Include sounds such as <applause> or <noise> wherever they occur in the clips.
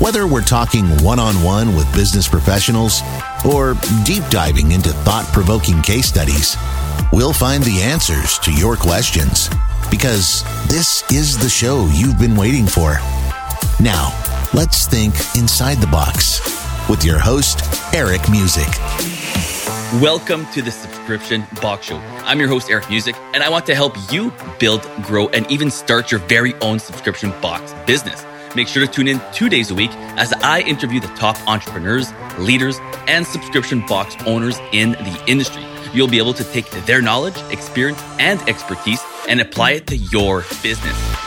Whether we're talking one on one with business professionals or deep diving into thought provoking case studies, we'll find the answers to your questions because this is the show you've been waiting for. Now, let's think inside the box with your host, Eric Musick. Welcome to the Subscription Box Show. I'm your host, Eric Musick, and I want to help you build, grow, and even start your very own subscription box business. Make sure to tune in two days a week as I interview the top entrepreneurs, leaders, and subscription box owners in the industry. You'll be able to take their knowledge, experience, and expertise and apply it to your business.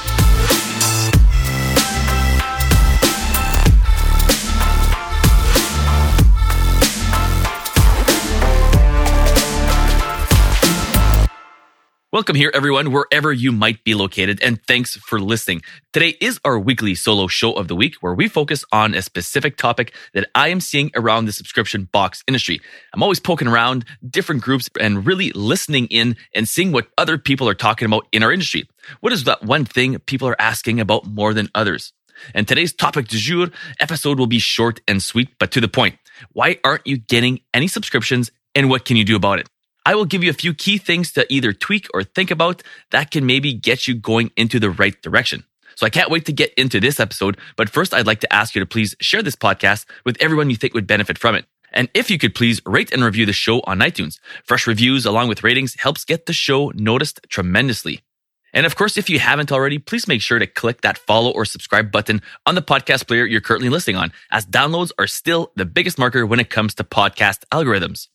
Welcome here, everyone, wherever you might be located, and thanks for listening. Today is our weekly solo show of the week where we focus on a specific topic that I am seeing around the subscription box industry. I'm always poking around different groups and really listening in and seeing what other people are talking about in our industry. What is that one thing people are asking about more than others? And today's topic du jour episode will be short and sweet, but to the point. Why aren't you getting any subscriptions and what can you do about it? I will give you a few key things to either tweak or think about that can maybe get you going into the right direction. So I can't wait to get into this episode. But first, I'd like to ask you to please share this podcast with everyone you think would benefit from it. And if you could please rate and review the show on iTunes. Fresh reviews along with ratings helps get the show noticed tremendously. And of course, if you haven't already, please make sure to click that follow or subscribe button on the podcast player you're currently listening on, as downloads are still the biggest marker when it comes to podcast algorithms.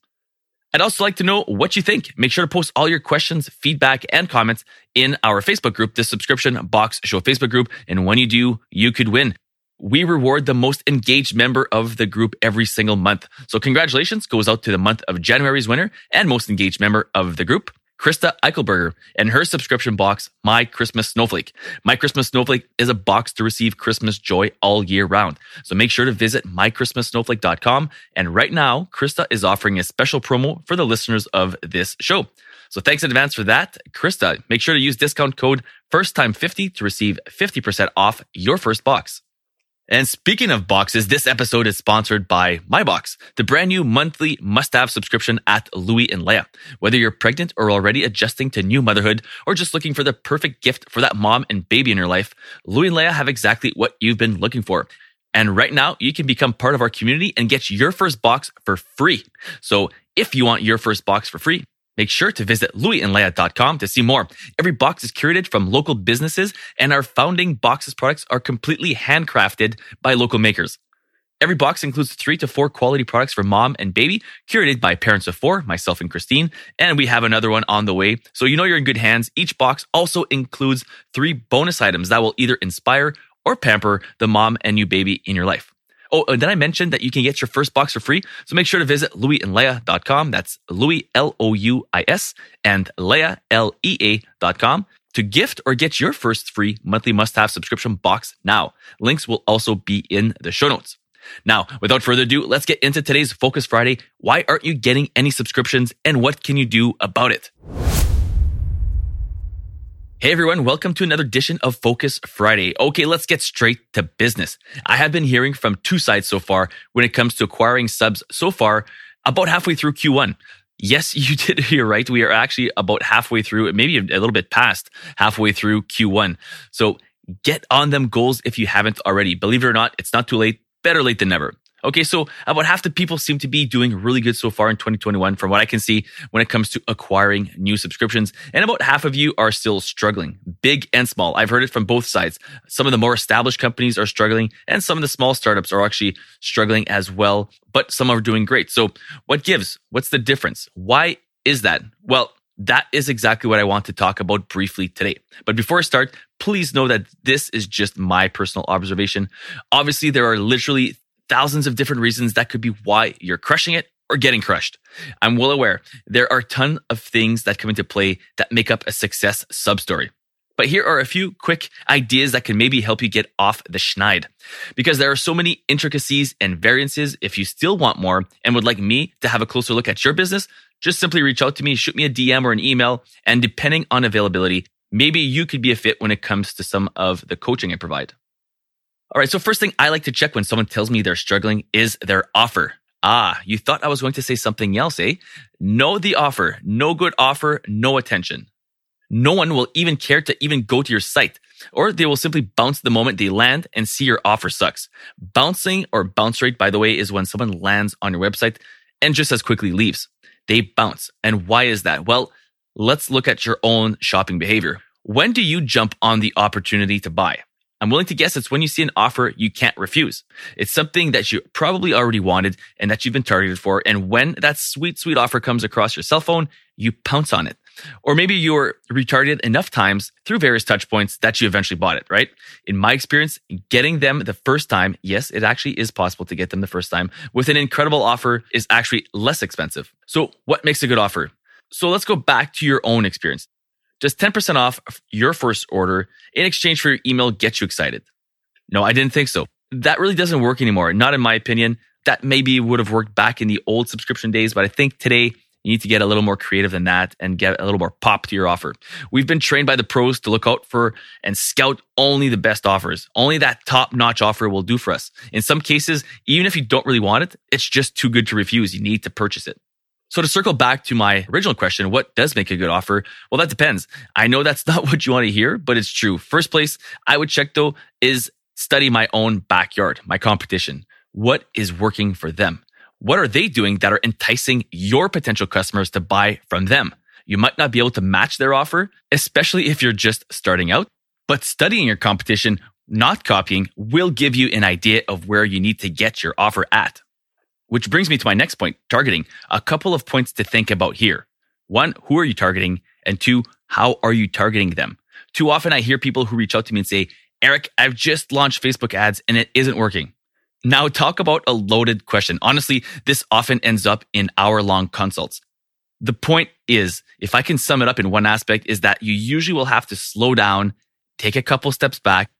I'd also like to know what you think. Make sure to post all your questions, feedback, and comments in our Facebook group, the Subscription Box Show Facebook group. And when you do, you could win. We reward the most engaged member of the group every single month. So congratulations goes out to the month of January's winner and most engaged member of the group. Krysta Eichelberger and her subscription box, My Christmas Snowflake. My Christmas Snowflake is a box to receive Christmas joy all year round. So make sure to visit mychristmassnowflake.com. And right now, Krysta is offering a special promo for the listeners of this show. So thanks in advance for that. Krysta, make sure to use discount code FIRSTTIME50 to receive 50% off your first box. And speaking of boxes, this episode is sponsored by MyBox, the brand new monthly must-have subscription at Louis and Lea. Whether you're pregnant or already adjusting to new motherhood or just looking for the perfect gift for that mom and baby in your life, Louis and Lea have exactly what you've been looking for. And right now, you can become part of our community and get your first box for free. So if you want your first box for free, Make sure to visit louisandlea.com to see more. Every box is curated from local businesses, and our founding boxes products are completely handcrafted by local makers. Every box includes three to four quality products for mom and baby, curated by parents of four, myself and Christine. And we have another one on the way. So you know you're in good hands. Each box also includes three bonus items that will either inspire or pamper the mom and new baby in your life. Oh, and then I mentioned that you can get your first box for free. So make sure to visit louisandlea.com. That's Louis, L-O-U-I-S and Lea, L-E-A.com to gift or get your first free monthly must-have subscription box now. Links will also be in the show notes. Now, without further ado, let's get into today's Focus Friday. Why aren't you getting any subscriptions and what can you do about it? Hey everyone, welcome to another edition of Focus Friday. Okay, let's get straight to business. I have been hearing from two sides so far when it comes to acquiring subs so far, about halfway through Q1. Yes, <laughs> you did hear right. We are actually about halfway through, maybe a little bit past halfway through Q1. So get on them goals if you haven't already. Believe it or not, it's not too late. Better late than never. Okay, so about half the people seem to be doing really good so far in 2021 from what I can see when it comes to acquiring new subscriptions. And about half of you are still struggling, big and small. I've heard it from both sides. Some of the more established companies are struggling and some of the small startups are actually struggling as well, but some are doing great. So what gives? What's the difference? Why is that? Well, that is exactly what I want to talk about briefly today. But before I start, please know that this is just my personal observation. Obviously, there are literally thousands of different reasons that could be why you're crushing it or getting crushed. I'm well aware there are a ton of things that come into play that make up a success substory. But here are a few quick ideas that can maybe help you get off the schneid. Because there are so many intricacies and variances, if you still want more and would like me to have a closer look at your business, just simply reach out to me, shoot me a DM or an email, and depending on availability, maybe you could be a fit when it comes to some of the coaching I provide. All right, so first thing I like to check when someone tells me they're struggling is their offer. Ah, you thought I was going to say something else, eh? Know the offer. No good offer, no attention. No one will even care to even go to your site, or they will simply bounce the moment they land and see your offer sucks. Bouncing or bounce rate, by the way, is when someone lands on your website and just as quickly leaves. They bounce. And why is that? Well, let's look at your own shopping behavior. When do you jump on the opportunity to buy? I'm willing to guess it's when you see an offer you can't refuse. It's something that you probably already wanted and that you've been targeted for. And when that sweet, sweet offer comes across your cell phone, you pounce on it. Or maybe you were retargeted enough times through various touch points that you eventually bought it, right? In my experience, getting them the first time, yes, it actually is possible to get them the first time with an incredible offer is actually less expensive. So what makes a good offer? So let's go back to your own experience. Just 10% off your first order in exchange for your email gets you excited. No, I didn't think so. That really doesn't work anymore. Not in my opinion. That maybe would have worked back in the old subscription days, but I think today you need to get a little more creative than that and get a little more pop to your offer. We've been trained by the pros to look out for and scout only the best offers. Only that top notch offer will do for us. In some cases, even if you don't really want it, it's just too good to refuse. You need to purchase it. So to circle back to my original question, what does make a good offer? Well, that depends. I know that's <laughs> not what you want to hear, but it's true. First place I would check though is study my own backyard, my competition. What is working for them? What are they doing that are enticing your potential customers to buy from them? You might not be able to match their offer, especially if you're just starting out, but studying your competition, not copying, will give you an idea of where you need to get your offer at. Which brings me to my next point targeting. A couple of points to think about here. One, who are you targeting? And two, how are you targeting them? Too often I hear people who reach out to me and say, Eric, I've just launched Facebook ads and it isn't working. Now talk about a loaded question. Honestly, this often ends up in hour long consults. The point is, if I can sum it up in one aspect, is that you usually will have to slow down, take a couple steps back,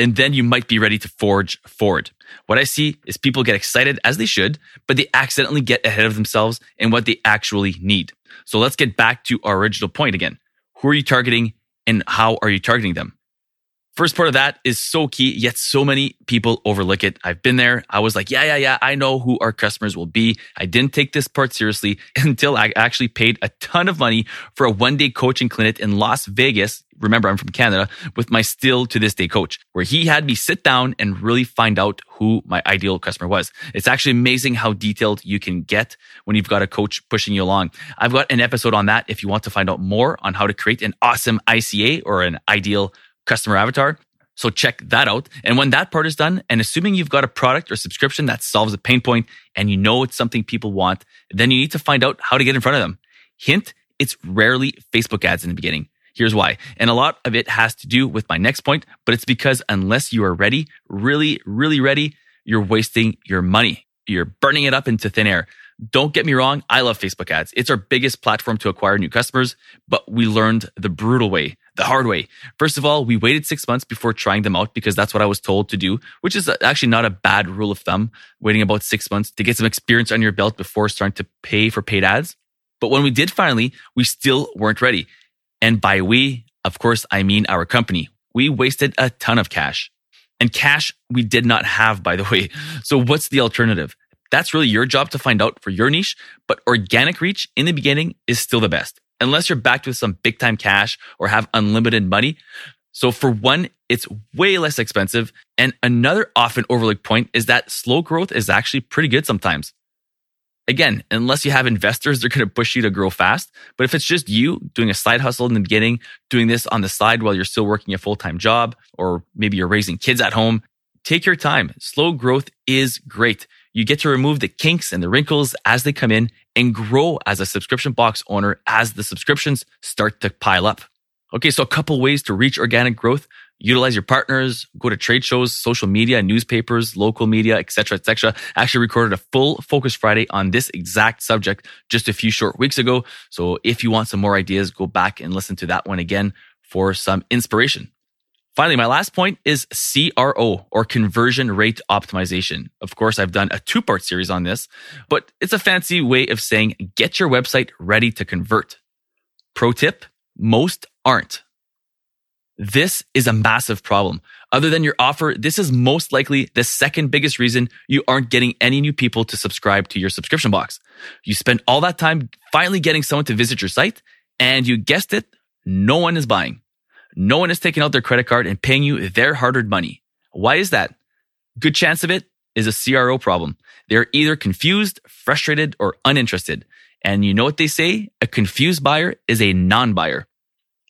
and then you might be ready to forge forward. What I see is people get excited as they should, but they accidentally get ahead of themselves and what they actually need. So let's get back to our original point again. Who are you targeting and how are you targeting them? First part of that is so key, yet so many people overlook it. I've been there. I was like, yeah, yeah, yeah, I know who our customers will be. I didn't take this part seriously <laughs> until I actually paid a ton of money for a one day coaching clinic in Las Vegas. Remember, I'm from Canada with my still to this day coach, where he had me sit down and really find out who my ideal customer was. It's actually amazing how detailed you can get when you've got a coach pushing you along. I've got an episode on that if you want to find out more on how to create an awesome ICA or an ideal customer avatar. So check that out. And when that part is done, and assuming you've got a product or subscription that solves a pain point and you know it's something people want, then you need to find out how to get in front of them. Hint, it's rarely Facebook ads in the beginning. Here's why. And a lot of it has to do with my next point, but it's because unless you are ready, really, really ready, you're wasting your money. You're burning it up into thin air. Don't get me wrong. I love Facebook ads. It's our biggest platform to acquire new customers, but we learned the brutal way the hard way. First of all, we waited six months before trying them out because that's what I was told to do, which is actually not a bad rule of thumb, waiting about six months to get some experience on your belt before starting to pay for paid ads. But when we did finally, we still weren't ready. And by we, of course, I mean our company. We wasted a ton of cash. And cash we did not have, by the way. So what's the alternative? That's really your job to find out for your niche, but organic reach in the beginning is still the best unless you're backed with some big time cash or have unlimited money. So for one, it's way less expensive. And another often overlooked point is that slow growth is actually pretty good sometimes. Again, unless you have investors, they're going to push you to grow fast. But if it's just you doing a side hustle in the beginning, doing this on the side while you're still working a full time job, or maybe you're raising kids at home, take your time. Slow growth is great. You get to remove the kinks and the wrinkles as they come in and grow as a subscription box owner as the subscriptions start to pile up. Okay, so a couple ways to reach organic growth. Utilize your partners, go to trade shows, social media, newspapers, local media, etc., etc. Actually recorded a full Focus Friday on this exact subject just a few short weeks ago. So if you want some more ideas, go back and listen to that one again for some inspiration. Finally, my last point is CRO or conversion rate optimization. Of course, I've done a two part series on this, but it's a fancy way of saying get your website ready to convert. Pro tip, most aren't. This is a massive problem. Other than your offer, this is most likely the second biggest reason you aren't getting any new people to subscribe to your subscription box. You spend all that time finally getting someone to visit your site and you guessed it, no one is buying. No one is taking out their credit card and paying you their hard earned money. Why is that? Good chance of it is a CRO problem. They're either confused, frustrated, or uninterested. And you know what they say? A confused buyer is a non buyer.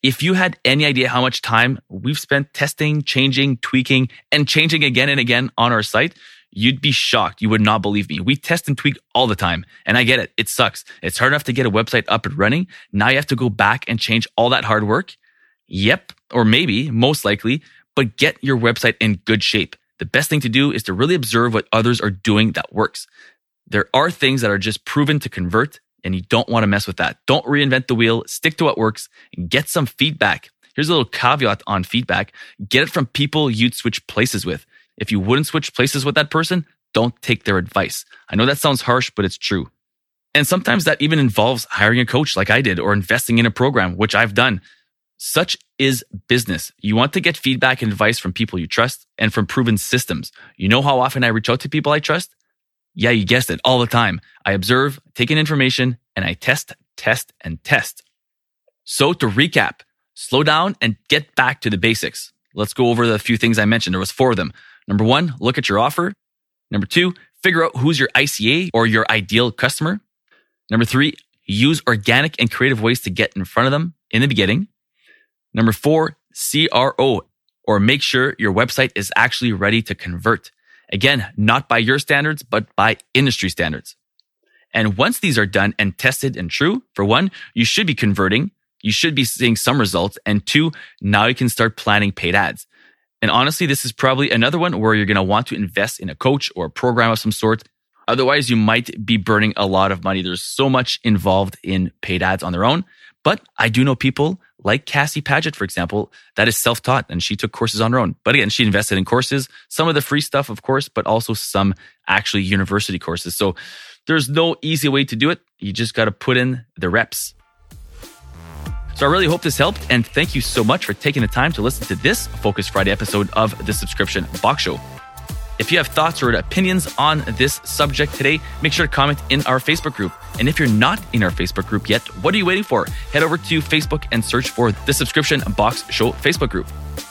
If you had any idea how much time we've spent testing, changing, tweaking, and changing again and again on our site, you'd be shocked. You would not believe me. We test and tweak all the time. And I get it. It sucks. It's hard enough to get a website up and running. Now you have to go back and change all that hard work. Yep. Or maybe, most likely, but get your website in good shape. The best thing to do is to really observe what others are doing that works. There are things that are just proven to convert and you don't want to mess with that. Don't reinvent the wheel. Stick to what works and get some feedback. Here's a little caveat on feedback. Get it from people you'd switch places with. If you wouldn't switch places with that person, don't take their advice. I know that sounds harsh, but it's true. And sometimes that even involves hiring a coach like I did or investing in a program, which I've done. Such is business. You want to get feedback and advice from people you trust and from proven systems. You know how often I reach out to people I trust? Yeah, you guessed it, all the time. I observe, take in information, and I test, test, and test. So to recap, slow down and get back to the basics. Let's go over the few things I mentioned. There was four of them. Number one, look at your offer. Number two, figure out who's your ICA or your ideal customer. Number three, use organic and creative ways to get in front of them in the beginning. Number four, CRO, or make sure your website is actually ready to convert. Again, not by your standards, but by industry standards. And once these are done and tested and true, for one, you should be converting. You should be seeing some results. And two, now you can start planning paid ads. And honestly, this is probably another one where you're going to want to invest in a coach or a program of some sort. Otherwise, you might be burning a lot of money. There's so much involved in paid ads on their own. But I do know people like Cassie Paget, for example, that is self taught and she took courses on her own. But again, she invested in courses, some of the free stuff, of course, but also some actually university courses. So there's no easy way to do it. You just got to put in the reps. So I really hope this helped. And thank you so much for taking the time to listen to this Focus Friday episode of the Subscription Box Show. If you have thoughts or opinions on this subject today, make sure to comment in our Facebook group. And if you're not in our Facebook group yet, what are you waiting for? Head over to Facebook and search for the Subscription Box Show Facebook group.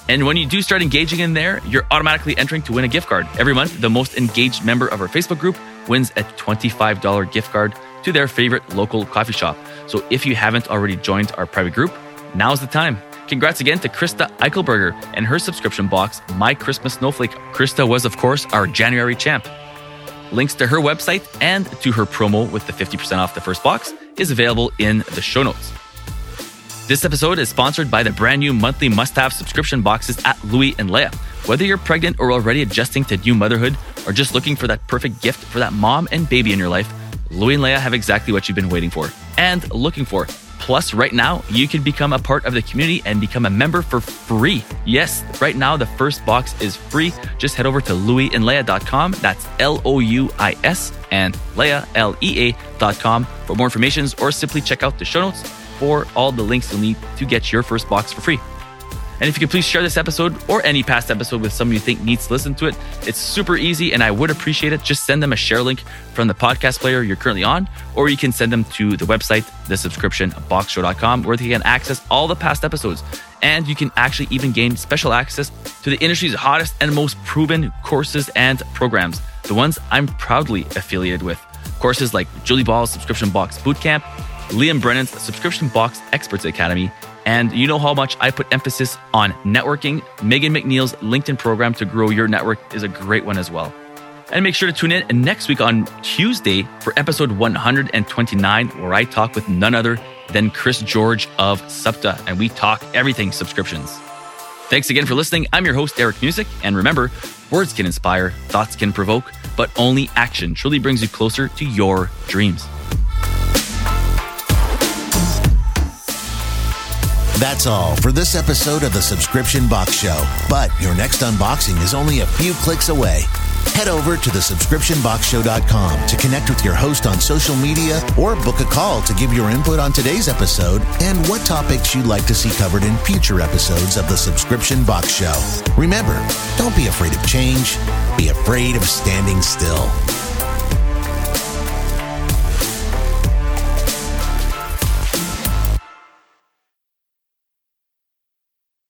And when you do start engaging in there, you're automatically entering to win a gift card. Every month, the most engaged member of our Facebook group wins a $25 gift card to their favorite local coffee shop. So if you haven't already joined our private group, now's the time. Congrats again to Krysta Eichelberger and her subscription box, My Christmas Snowflake. Krysta was, of course, our January champ. Links to her website and to her promo with the 50% off the first box is available in the show notes. This episode is sponsored by the brand new monthly must have subscription boxes at Louis and Lea. Whether you're pregnant or already adjusting to new motherhood or just looking for that perfect gift for that mom and baby in your life, Louis and Lea have exactly what you've been waiting for and looking for Plus, right now, you can become a part of the community and become a member for free. Yes, right now, the first box is free. Just head over to louisandlea.com. That's L O U I S and Lea, L E A.com for more information or simply check out the show notes for all the links you'll need to get your first box for free. And if you could please share this episode or any past episode with someone you think needs to listen to it, it's super easy and I would appreciate it. Just send them a share link from the podcast player you're currently on, or you can send them to the website, the subscription boxshow.com, where they can access all the past episodes. And you can actually even gain special access to the industry's hottest and most proven courses and programs, the ones I'm proudly affiliated with. Courses like Julie Ball's Subscription Box Bootcamp, Liam Brennan's Subscription Box Experts Academy, and you know how much I put emphasis on networking. Megan MacNeill's LinkedIn program to grow your network is a great one as well. And make sure to tune in next week on Tuesday for episode 129, where I talk with none other than Chris George of SUPTA, and we talk everything subscriptions. Thanks again for listening. I'm your host, Eric Musick, and remember, words can inspire, thoughts can provoke, but only action truly brings you closer to your dreams. That's all for this episode of the Subscription Box Show. But your next unboxing is only a few clicks away. Head over to thesubscriptionboxshow.com to connect with your host on social media or book a call to give your input on today's episode and what topics you'd like to see covered in future episodes of the Subscription Box Show. Remember, don't be afraid of change, be afraid of standing still.